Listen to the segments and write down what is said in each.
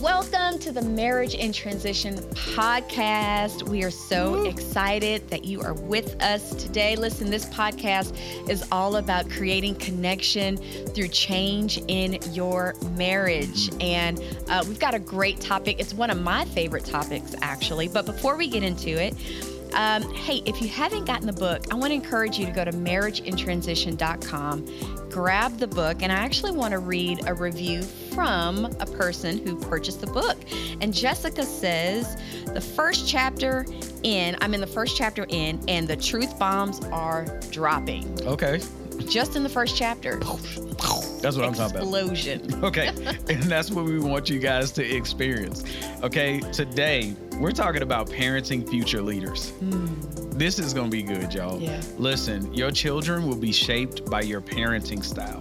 Welcome to the Marriage in Transition podcast. We are so excited that you are with us today. Listen, this podcast is all about creating connection through change in your marriage. And uh, we've got a great topic. It's one of my favorite topics, actually. But before we get into it, um, hey, if you haven't gotten the book, I want to encourage you to go to marriageintransition.com grab the book, and I actually want to read a review from a person who purchased the book. And Jessica says, the first chapter in, I'm in the first chapter in, and the truth bombs are dropping. Okay. Just in the first chapter. That's what I'm talking about. Explosion. Okay. and that's what we want you guys to experience. Okay. Today, we're talking about parenting future leaders. Mm. This is going to be good, y'all. Yeah. Listen, your children will be shaped by your parenting style.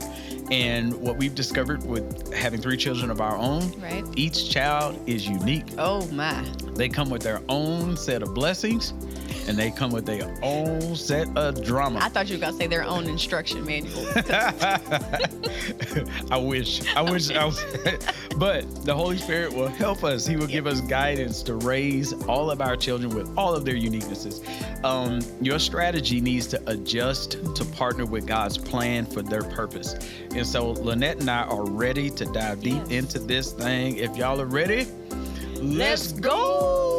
And what we've discovered with having three children of our own, right. each child is unique. Oh my. They come with their own set of blessings and they come with their own set of drama. I thought you were gonna say their own instruction manual. I wish. I wish. I was, but the Holy Spirit will help us. He will give us guidance to raise all of our children with all of their uniquenesses. Um, your strategy needs to adjust to partner with God's plan for their purpose. And so Lynette and I are ready to dive deep yes. into this thing. If y'all are ready, let's, let's go.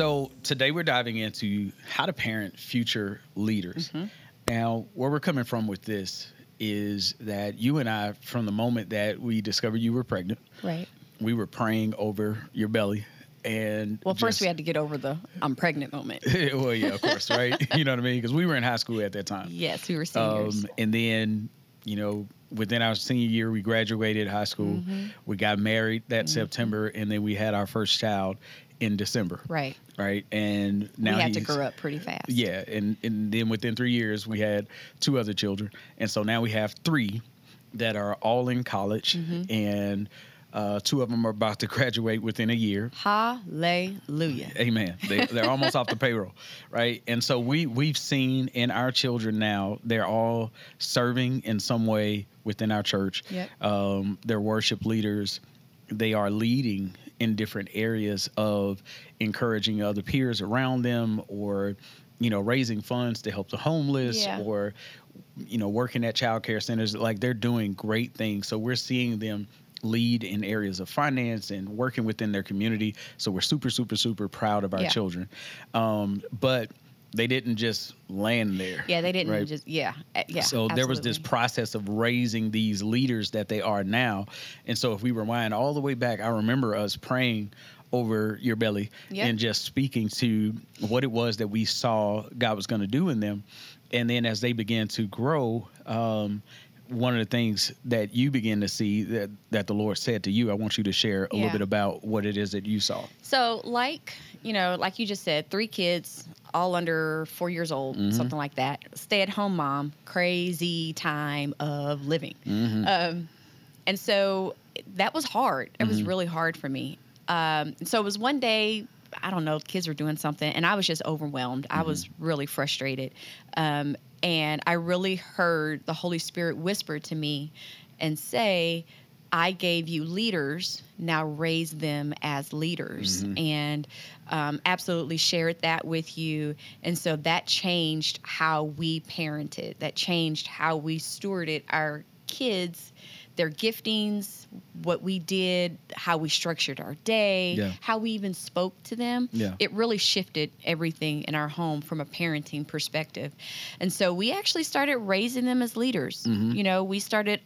So today we're diving into how to parent future leaders. Mm-hmm. Now, where we're coming from with this is that you and I, from the moment that we discovered you were pregnant, right, we were praying over your belly. And well, just, first we had to get over the I'm pregnant moment. well, yeah, of course, right? you know what I mean? Because we were in high school at that time. Yes, we were seniors. Um, and then, you know, within our senior year, we graduated high school. Mm-hmm. We got married that mm-hmm. September, and then we had our first child in December. Right. Right. And now we had to grow up pretty fast. Yeah. And, and then within three years, we had two other children. And so now we have three that are all in college. Mm-hmm. And uh, two of them are about to graduate within a year. Hallelujah. Amen. They, they're almost off the payroll, right? And so we we've seen in our children now they're all serving in some way within our church. Yep. Um, they're worship leaders. They are leading in different areas of encouraging other peers around them or you know raising funds to help the homeless yeah. or you know working at child care centers like they're doing great things so we're seeing them lead in areas of finance and working within their community so we're super super super proud of our yeah. children um, but they didn't just land there. Yeah, they didn't right? just yeah, uh, yeah. So absolutely. there was this process of raising these leaders that they are now. And so if we rewind all the way back, I remember us praying over your belly yep. and just speaking to what it was that we saw God was going to do in them. And then as they began to grow, um, one of the things that you begin to see that that the Lord said to you, I want you to share a yeah. little bit about what it is that you saw. So, like you know, like you just said, three kids, all under four years old, mm-hmm. something like that. Stay at home mom, crazy time of living. Mm-hmm. Um, and so that was hard. It mm-hmm. was really hard for me. Um, so it was one day, I don't know, kids were doing something, and I was just overwhelmed. I was mm-hmm. really frustrated. Um, and I really heard the Holy Spirit whisper to me and say, I gave you leaders, now raise them as leaders. Mm-hmm. And um, absolutely shared that with you. And so that changed how we parented, that changed how we stewarded our kids, their giftings, what we did, how we structured our day, yeah. how we even spoke to them. Yeah. It really shifted everything in our home from a parenting perspective. And so we actually started raising them as leaders. Mm-hmm. You know, we started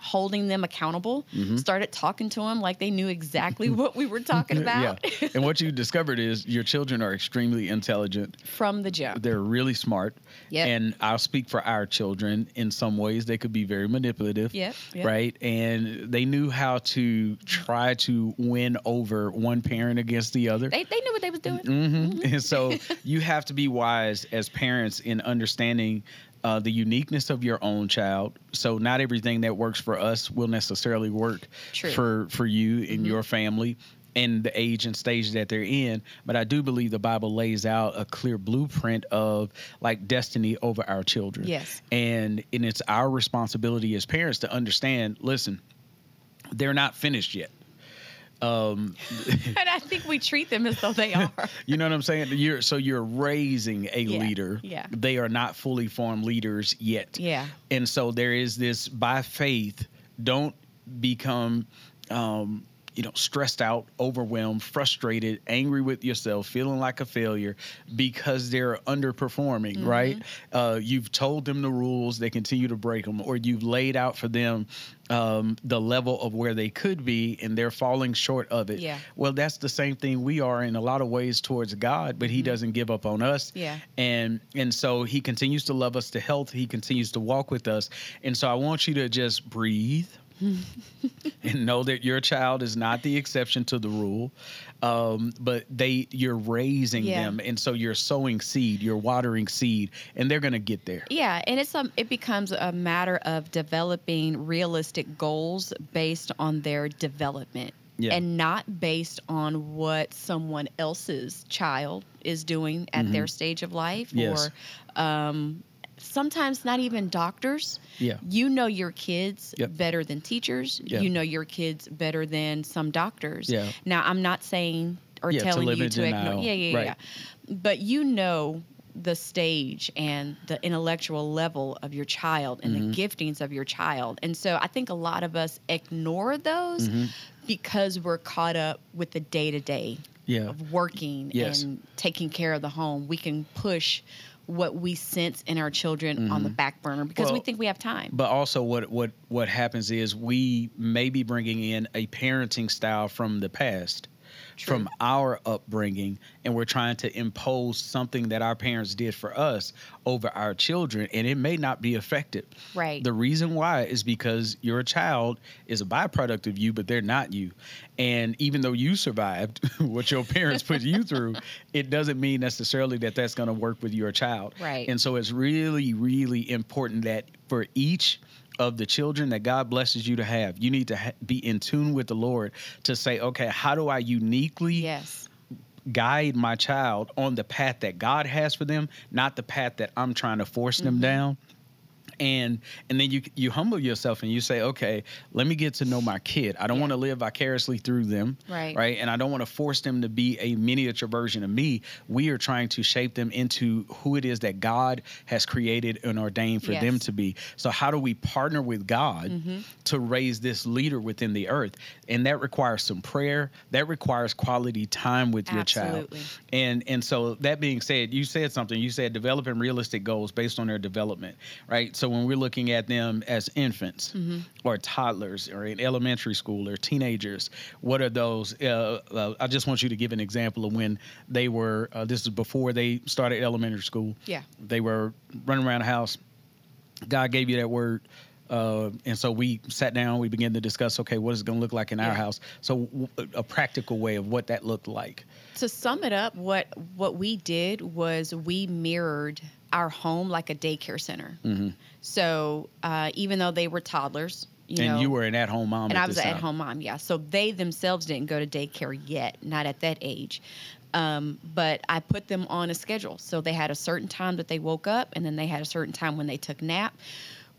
holding them accountable, mm-hmm. started talking to them like they knew exactly what we were talking about. yeah. And what you discovered is your children are extremely intelligent from the jump. They're really smart. And I'll speak for our children. In some ways, they could be very manipulative. Yep. yep. Right. And they knew how to try to win over one parent against the other. They, they knew what they was doing. Mm-hmm. Mm-hmm. And so you have to be wise as parents in understanding uh, the uniqueness of your own child. So not everything that works for us will necessarily work True. for for you and mm-hmm. your family. and the age and stage that they're in. But I do believe the Bible lays out a clear blueprint of like destiny over our children. Yes. And and it's our responsibility as parents to understand, listen, they're not finished yet. Um, and I think we treat them as though they are. you know what I'm saying? You're so you're raising a Yeah, leader. yeah. They are not fully formed leaders yet. Yeah. And so there is this by faith, don't become um, you know, stressed out, overwhelmed, frustrated, angry with yourself, feeling like a failure because they're underperforming, Mm-hmm. right? Uh, you've told them the rules, they continue to break them, or you've laid out for them um, the level of where they could be and they're falling short of it. Yeah. Well, that's the same thing we are in a lot of ways towards God, but He doesn't give up on us. Mm-hmm. Yeah. And and so He continues to love us to health. He continues to walk with us. And so I want you to just breathe. and know that your child is not the exception to the rule, um, but they you're raising Yeah. them, and so you're sowing seed, you're watering seed, and they're gonna get there. Yeah, and it's um, it becomes a matter of developing realistic goals based on their development. Yeah. And not based on what someone else's child is doing at their stage of life, Mm-hmm. Yes. or um, sometimes not even doctors. Yeah. You know your kids Yep. better than teachers. Yeah. You know your kids better than some doctors. Yeah. Now, I'm not saying or Yeah, to telling live you to ignore. denial. Yeah, yeah, Right. yeah. But you know the stage and the intellectual level of your child and Mm-hmm. the giftings of your child. And so I think a lot of us ignore those Mm-hmm. because we're caught up with the day to day of working Yes. and taking care of the home. We can push what we sense in our children on the back burner because we Mm-hmm. Think we have time. But also, what what what happens is we may be bringing in a parenting style from the past, True. from our upbringing, and we're trying to impose something that our parents did for us over our children, and it may not be effective. Right. The reason why is because your child is a byproduct of you, but they're not you. And even though you survived what your parents put you through, it doesn't mean necessarily that that's going to work with your child. Right. And so it's really, really important that for each of the children that God blesses you to have, you need to ha- be in tune with the Lord to say, okay, how do I uniquely yes. guide my child on the path that God has for them, not the path that I'm trying to force them mm-hmm. down. And and then you you humble yourself and you say, okay, let me get to know my kid. I don't Yeah. want to live vicariously through them, Right. Right, and I don't want to force them to be a miniature version of me. We are trying to shape them into who it is that God has created and ordained for them Yes. Mm-hmm. to be. So how do we partner with God to raise this leader within the earth? And that requires some prayer. That requires quality time with your child. And and so that being said, you said something. You said developing realistic goals based on their development, right? So when we're looking at them as infants or toddlers or in elementary school or teenagers, what are those? Uh, uh, I just want you to give an example of when they were. Uh, this is before they started elementary school. Yeah. They were running around the house. God gave you that word. Uh, and so we sat down, we began to discuss, okay, what is it going to look like in our Yeah. house? So w- a practical way of what that looked like. to sum it up, what what we did was we mirrored our home like a daycare center. So uh, even though they were toddlers, you Mm-hmm. and know, you were an at-home mom. and I was an at-home mom, yeah. So they themselves didn't go to daycare yet, not at that age. Um, but I put them on a schedule. So they had a certain time that they woke up, and then they had a certain time when they took nap.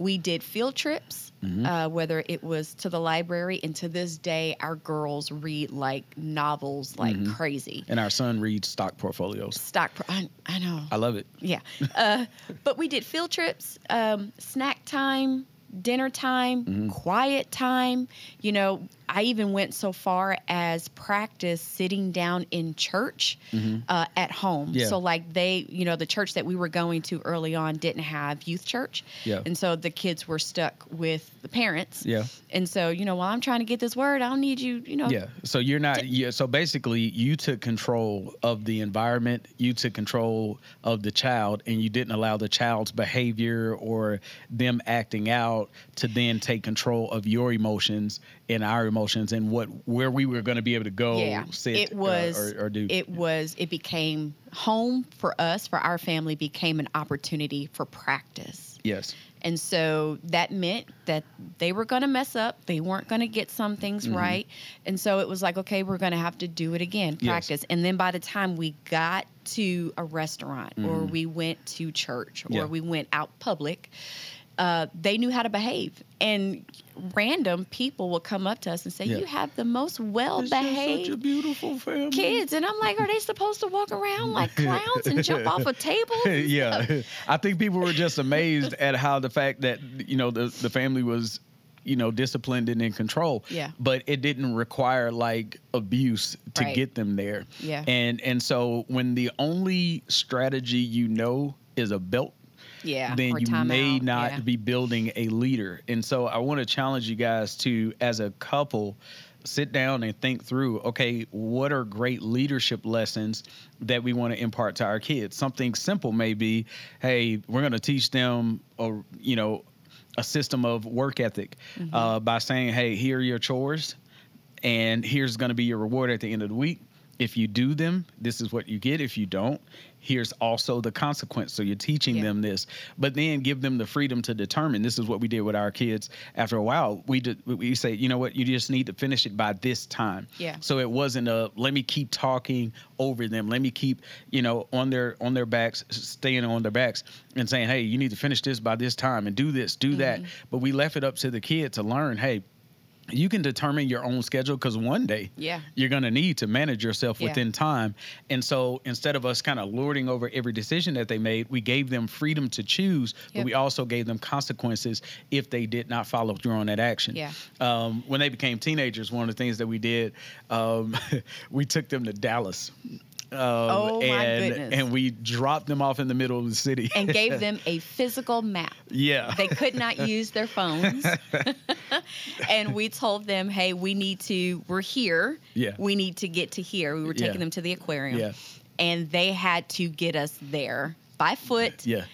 We did field trips, Mm-hmm. uh, whether it was to the library, and to this day, our girls read like novels like Mm-hmm. crazy. And our son reads stock portfolios. Stock, pro- I, I know. I love it. Yeah. Uh, but we did field trips, um, snack time, dinner time, Mm-hmm. quiet time. You know, I even went so far as practice sitting down in church uh, at home. Mm-hmm. Yeah. So, like, they, you know, the church that we were going to early on didn't have youth church. Yeah. And so the kids were stuck with the parents. Yeah. And so, you know, while I'm trying to get this word, I don't need you, you know. Yeah. So you're not. Yeah. So basically, you took control of the environment. You took control of the child, and you didn't allow the child's behavior or them acting out to then take control of your emotions and our emotions emotions and what where we were going to be able to go yeah, sit it uh, was or, or do it was it became home for us for our family became an opportunity for practice yes and so that meant that they were going to mess up. They weren't going to get some things Mhm. right. And so it was like, okay, we're going to have to do it again, Yes. practice. And then by the time we got to a restaurant or Mhm. we went to church or Yeah. we went out public, uh, they knew how to behave. And random people will come up to us and say, Yeah. You have the most well It's just such a behaved beautiful family kids. And I'm like, Are they supposed to walk around like clowns and jump off a table?" yeah i think people were just amazed at how the fact that you know the, the family was you know disciplined and in control Yeah. but it didn't require like abuse to Right. get them there Yeah. and and so when the only strategy you know is a belt Yeah. then you may out. not Yeah. be building a leader. And so I want to challenge you guys to, as a couple, sit down and think through okay, what are great leadership lessons that we want to impart to our kids? Something simple may be, hey, we're going to teach them, a, you know, a system of work ethic Mm-hmm. uh, by saying, hey, here are your chores, and here's going to be your reward at the end of the week. If you do them, this is what you get. If you don't, here's also the consequence. So you're teaching Yeah. them this, but then give them the freedom to determine. This is what we did with our kids. After a while, we did. We say, you know what, you just need to finish it by this time. Yeah. So it wasn't a let me keep talking over them. Let me keep, you know, on their on their backs, staying on their backs, and saying, hey, you need to finish this by this time and do this, do that. Mm-hmm. But we left it up to the kid to learn. Hey. You can determine your own schedule because one day Yeah. you're going to need to manage yourself Yeah. within time. And so instead of us kind of lording over every decision that they made, we gave them freedom to choose, but we also gave them consequences if they did not follow through on that action. Yeah. Um, when they became teenagers, one of the things that we did, um, we took them to Dallas. Um, Oh, my and, goodness. And we dropped them off in the middle of the city. and gave them a physical map. yeah. They could not use their phones. and we told them, hey, we need to, we're here. Yeah. We need to get to here. We were taking Yeah. them to the aquarium. Yeah. And they had to get us there by foot yeah.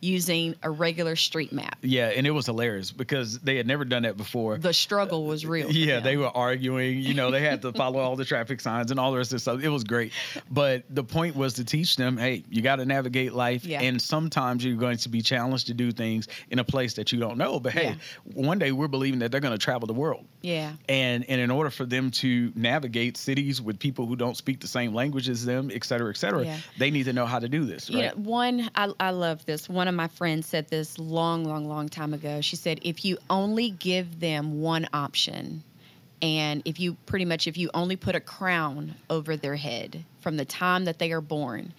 Using a regular street map. Yeah. And it was hilarious because they had never done that before. The struggle was uh, real. for Yeah, they were arguing. You know, they had to follow all the traffic signs and all the rest of stuff. It was great. But the point was to teach them, hey, you got to navigate life. Yeah. And sometimes you're going to be challenged to do things in a place that you don't know. But hey, Yeah. one day we're believing that they're going to travel the world. Yeah. And, and in order for them to navigate cities with people who don't speak the same language as them, et cetera, et cetera, Yeah. they need to know how to do this. Right? one, I, I love this. One of my friends said this long, long, long time ago. She said, if you only give them one option, and if you pretty much, if you only put a crown over their head from the time that they are born,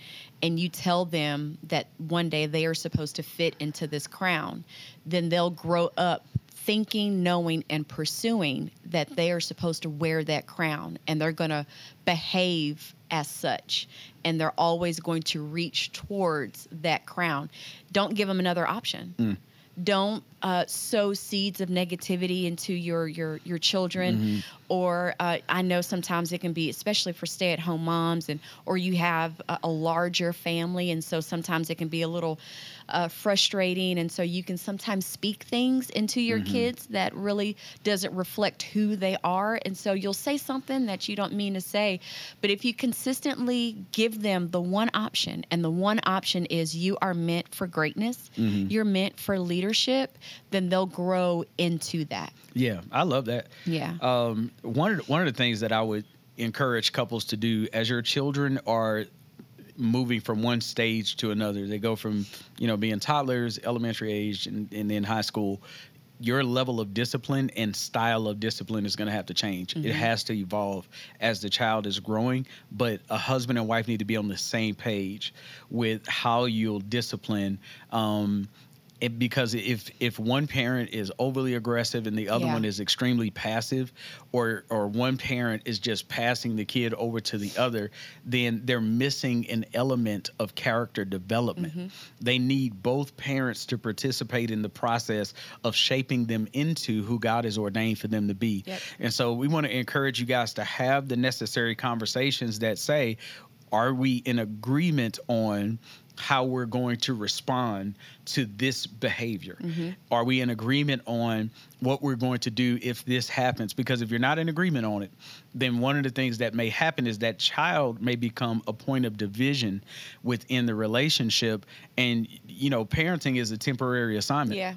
and you tell them that one day they are supposed to fit into this crown, then they'll grow up thinking, knowing, and pursuing that they are supposed to wear that crown and they're going to behave as such. And they're always going to reach towards that crown. Don't give them another option. Mm. Don't uh, sow seeds of negativity into your your your children, or uh, I know sometimes it can be, especially for stay-at-home moms, and or you have a, a larger family, and so sometimes it can be a little uh, frustrating, and so you can sometimes speak things into your kids that really doesn't reflect who they are, and so you'll say something that you don't mean to say, but if you consistently give them the one option, and the one option is you are meant for greatness, you're meant for leadership, then they'll grow into that. Yeah, I love that. Yeah. Um, one of the, one of the things that I would encourage couples to do as your children are moving from one stage to another, they go from you know being toddlers, elementary age, and, and then high school. Your level of discipline and style of discipline is going to have to change. It has to evolve as the child is growing. But a husband and wife need to be on the same page with how you'll discipline. Um, it, because if if one parent is overly aggressive and the other Yeah. one is extremely passive or or one parent is just passing the kid over to the other then they're missing an element of character development Mm-hmm. they need both parents to participate in the process of shaping them into who God has ordained for them to be Yep. and so we want to encourage you guys to have the necessary conversations that say are we in agreement on how we're going to respond to this behavior? Mm-hmm. Are we in agreement on what we're going to do if this happens? Because if you're not in agreement on it, then one of the things that may happen is that child may become a point of division within the relationship. And, you know, parenting is a temporary assignment. Yeah.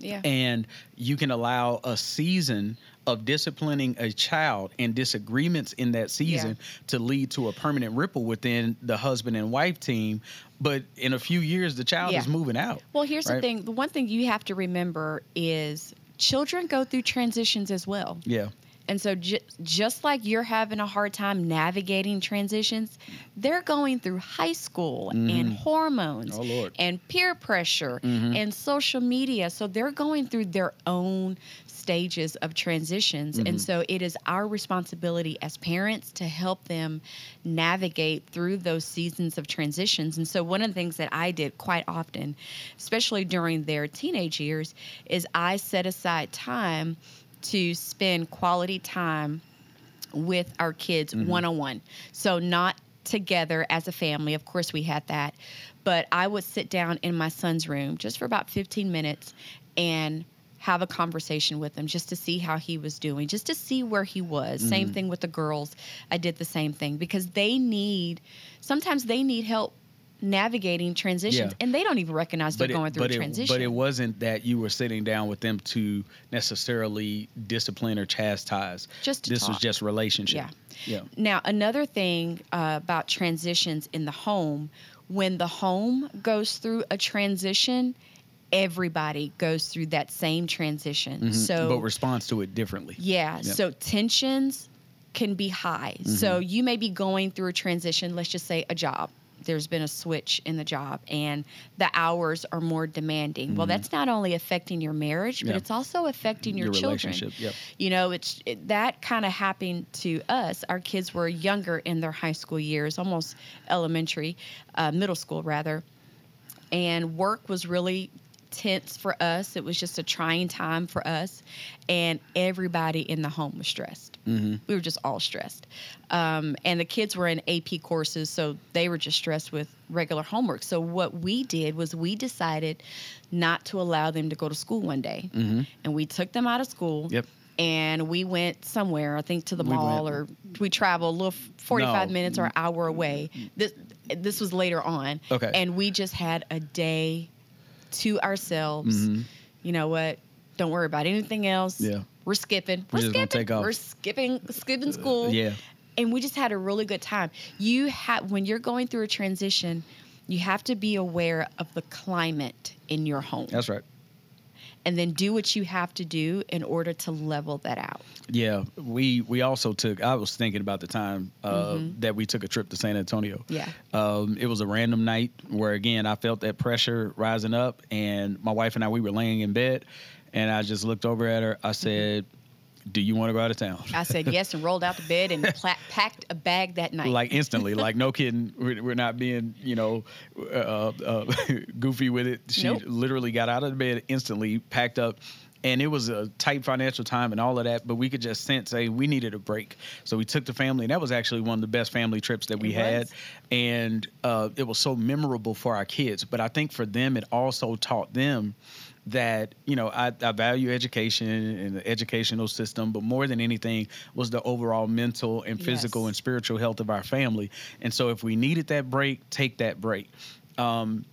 Yeah. And you can allow a season of disciplining a child and disagreements in that season to lead to a permanent ripple within the husband and wife team. But in a few years, the child Yeah. is moving out. Well, here's the thing. The one thing you have to remember is children go through transitions as well. Yeah. And so, ju- just like you're having a hard time navigating transitions, they're going through high school and hormones Oh, and peer pressure Mhm. and social media. So, they're going through their own stages of transitions. Mm-hmm. And so, it is our responsibility as parents to help them navigate through those seasons of transitions. And so, one of the things that I did quite often, especially during their teenage years, is I set aside time to spend quality time with our kids one on one. So, not together as a family. Of course, we had that. But I would sit down in my son's room just for about 15 minutes and have a conversation with him just to see how he was doing, just to see where he was. Same mm-hmm. thing with the girls. I did the same thing because they need, sometimes they need help navigating transitions Yeah. and they don't even recognize they're But going it, through a it, transition. but it wasn't that you were sitting down with them to necessarily discipline or chastise. Just to this was just relationship. Yeah. Yeah. Now, another thing uh, about transitions in the home, when the home goes through a transition, everybody goes through that same transition. Mhm. So, but responds to it differently. yeah, Yeah. Mm-hmm. so tensions can be high. So, you may be going through a transition, let's just say a job. There's been a switch in the job and the hours are more demanding. Well, that's not only affecting your marriage, but Mm-hmm. Yeah. it's also affecting your, Your children. relationship, yep. You know, it's it, that kind of happened to us. Our kids were younger in their high school years, almost elementary, uh, middle school rather, and work was really tense for us. It was just a trying time for us, and everybody in the home was stressed. Mm-hmm. We were just all stressed, um, and the kids were in AP courses, so they were just stressed with regular homework. So what we did was we decided not to allow them to go to school one day, Mm-hmm. and we took them out of school Yep. and we went somewhere, I think to the We mall went- or we traveled a little 45 No. minutes or an hour away. This this was later on. Okay. And we just had a day to ourselves. Mhm. You know what? Don't worry about anything else. Yeah. We're skipping. We're We're, just skipping. take off. We're skipping skipping school. Yeah. And we just had a really good time. You have when you're going through a transition, you have to be aware of the climate in your home That's right. and then do what you have to do in order to level that out. Yeah, we we also took. I was thinking about the time uh, that we took a trip to San Antonio. Mm-hmm. Yeah. um, it was a random night where again I felt that pressure rising up, and my wife and I we were laying in bed, and I just looked over at her. Mm-hmm. I said, "Do you want to go out of town?" I said yes and rolled out the bed and pla- packed a bag that night. like instantly, like no kidding. We're, we're not being, you know, uh, uh, goofy with it. She Nope. literally got out of the bed instantly, packed up, and it was a tight financial time and all of that. But we could just sense, hey, we needed a break. So we took the family, and that was actually one of the best family trips that we had, and uh, it was so memorable for our kids. But I think for them, it also taught them that you know I, I value education and the educational system but more than anything was the overall mental and physical Yes. and spiritual health of our family. And so if we needed that break take that break. Um,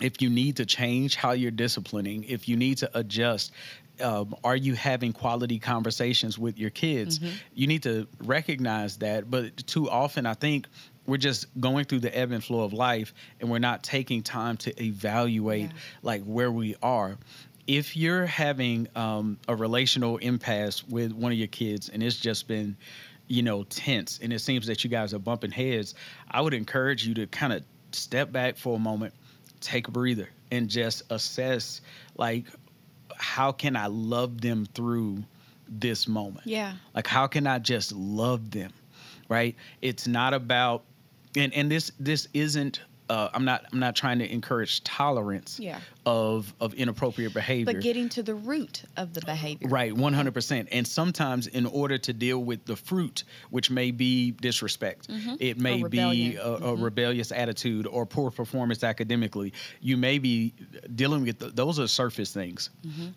if you need to change how you're disciplining if you need to adjust um, are you having quality conversations with your kids? You need to recognize that but too often i think we're just going through the ebb and flow of life and we're not taking time to evaluate Yeah. like where we are if you're having um, a relational impasse with one of your kids and it's just been you know tense and it seems that you guys are bumping heads i would encourage you to kind of step back for a moment take a breather and just assess like how can i love them through this moment yeah. like how can i just love them right it's not about and and this this isn't uh, I'm not I'm not trying to encourage tolerance Yeah. of of inappropriate behavior. But getting to the root of the behavior. Right, 100%. Mm-hmm. And sometimes, in order to deal with the fruit, which may be disrespect, mm-hmm. it may be a, a mm-hmm. rebellious attitude or poor performance academically, you may be dealing with th- those are surface things.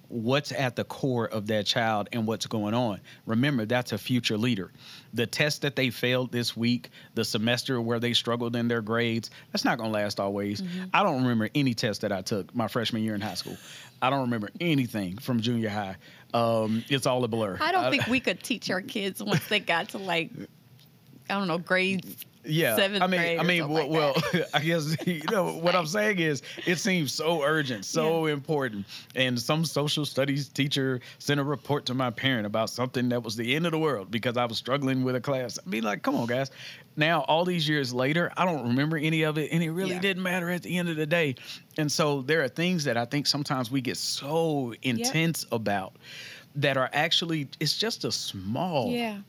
What's at the core of that child and what's going on? Remember, that's a future leader. The test that they failed this week, the semester where they struggled in their grades, that's not to last always. I don't remember any test that I took my freshman year in high school. I don't remember anything from junior high. Um, it's all a blur. I don't think we could teach our kids once they got to like, I don't know, grades. Yeah seventh i mean i mean well, like well i guess you know what i'm saying is it seems so urgent so important. And some social studies teacher sent a report to my parent about something that was the end of the world because i was struggling with a class. I'd be like come on guys. Now all these years later i don't remember any of it and it really Yeah. didn't matter at the end of the day. And so there are things that i think sometimes we get so intense about that are actually it's just a small Yeah.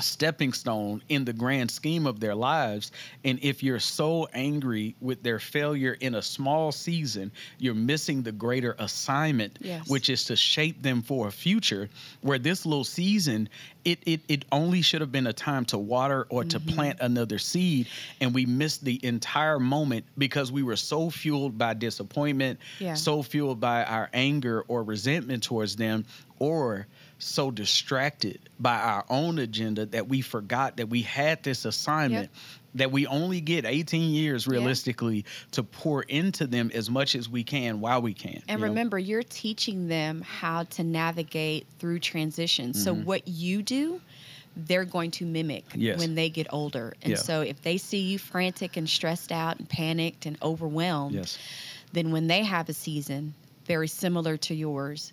Stepping stone in the grand scheme of their lives. And if you're so angry with their failure in a small season, you're missing the greater assignment, Yes. which is to shape them for a future where this little season, it, it, it only should have been a time to water or to Mm-hmm. plant another seed. And we missed the entire moment because we were so fueled by disappointment, Yeah. so fueled by our anger or resentment towards them, or so distracted by our own agenda that we forgot that we had this assignment that we only get 18 years realistically to pour into them as much as we can while we can. And you know? remember, you're teaching them how to navigate through transitions. So mm-hmm. what you do, they're going to mimic Yes. when they get older. And Yeah. so if they see you frantic and stressed out and panicked and overwhelmed, yes, then when they have a season very similar to yours,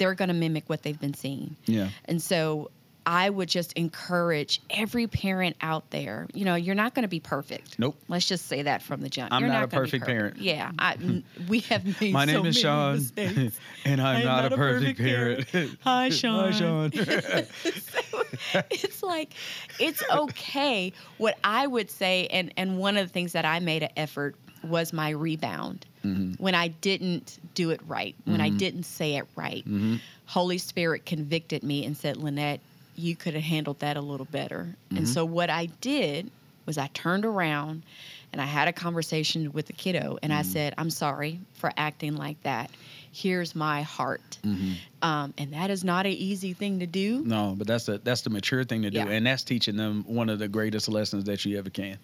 they're going to mimic what they've been seeing. yeah, And so I would just encourage every parent out there. You know, you're not going to be perfect. Nope. Let's just say that from the jump. I'm You're not a gonna be perfect parent. Yeah, I, we have made My so name is many Sean, mistakes. and I'm, I'm not, a perfect, parent. Hi, Sean. Hi, Sean. it's like it's okay. What I would say, and and one of the things that I made an effort was my rebound. Mm-hmm. When I didn't do it right, when I didn't say it right, Mm-hmm. Holy Spirit convicted me and said, Lynette, you could have handled that a little better. Mm-hmm. And so what I did was I turned around and I had a conversation with the kiddo and Mm-hmm. I said, I'm sorry for acting like that. Here's my heart. Mm-hmm. Um, and that is not an easy thing to do. No, but that's the that's the mature thing to do, Yeah. and that's teaching them one of the greatest lessons that you ever can.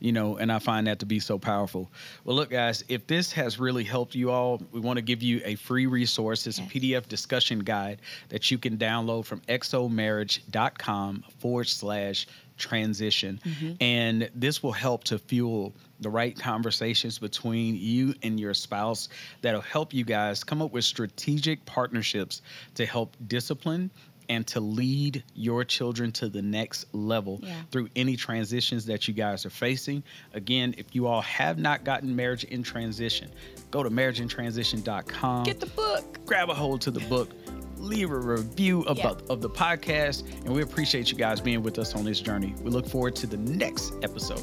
You know, and I find that to be so powerful. Well, look, guys, if this has really helped you all, we want to give you a free resource. It's Yes. a PDF discussion guide that you can download from xomarriage.com forward slash transition, mm-hmm. and this will help to fuel the right conversations between you and your spouse that'll help you guys come up with strategic partnerships to help discipline and to lead your children to the next level Yeah. through any transitions that you guys are facing. Again, if you all have not gotten Marriage in Transition, go to marriageintransition.com Get the book. grab a hold to the book, leave a review of, Yeah. of the podcast, and we appreciate you guys being with us on this journey. We look forward to the next episode.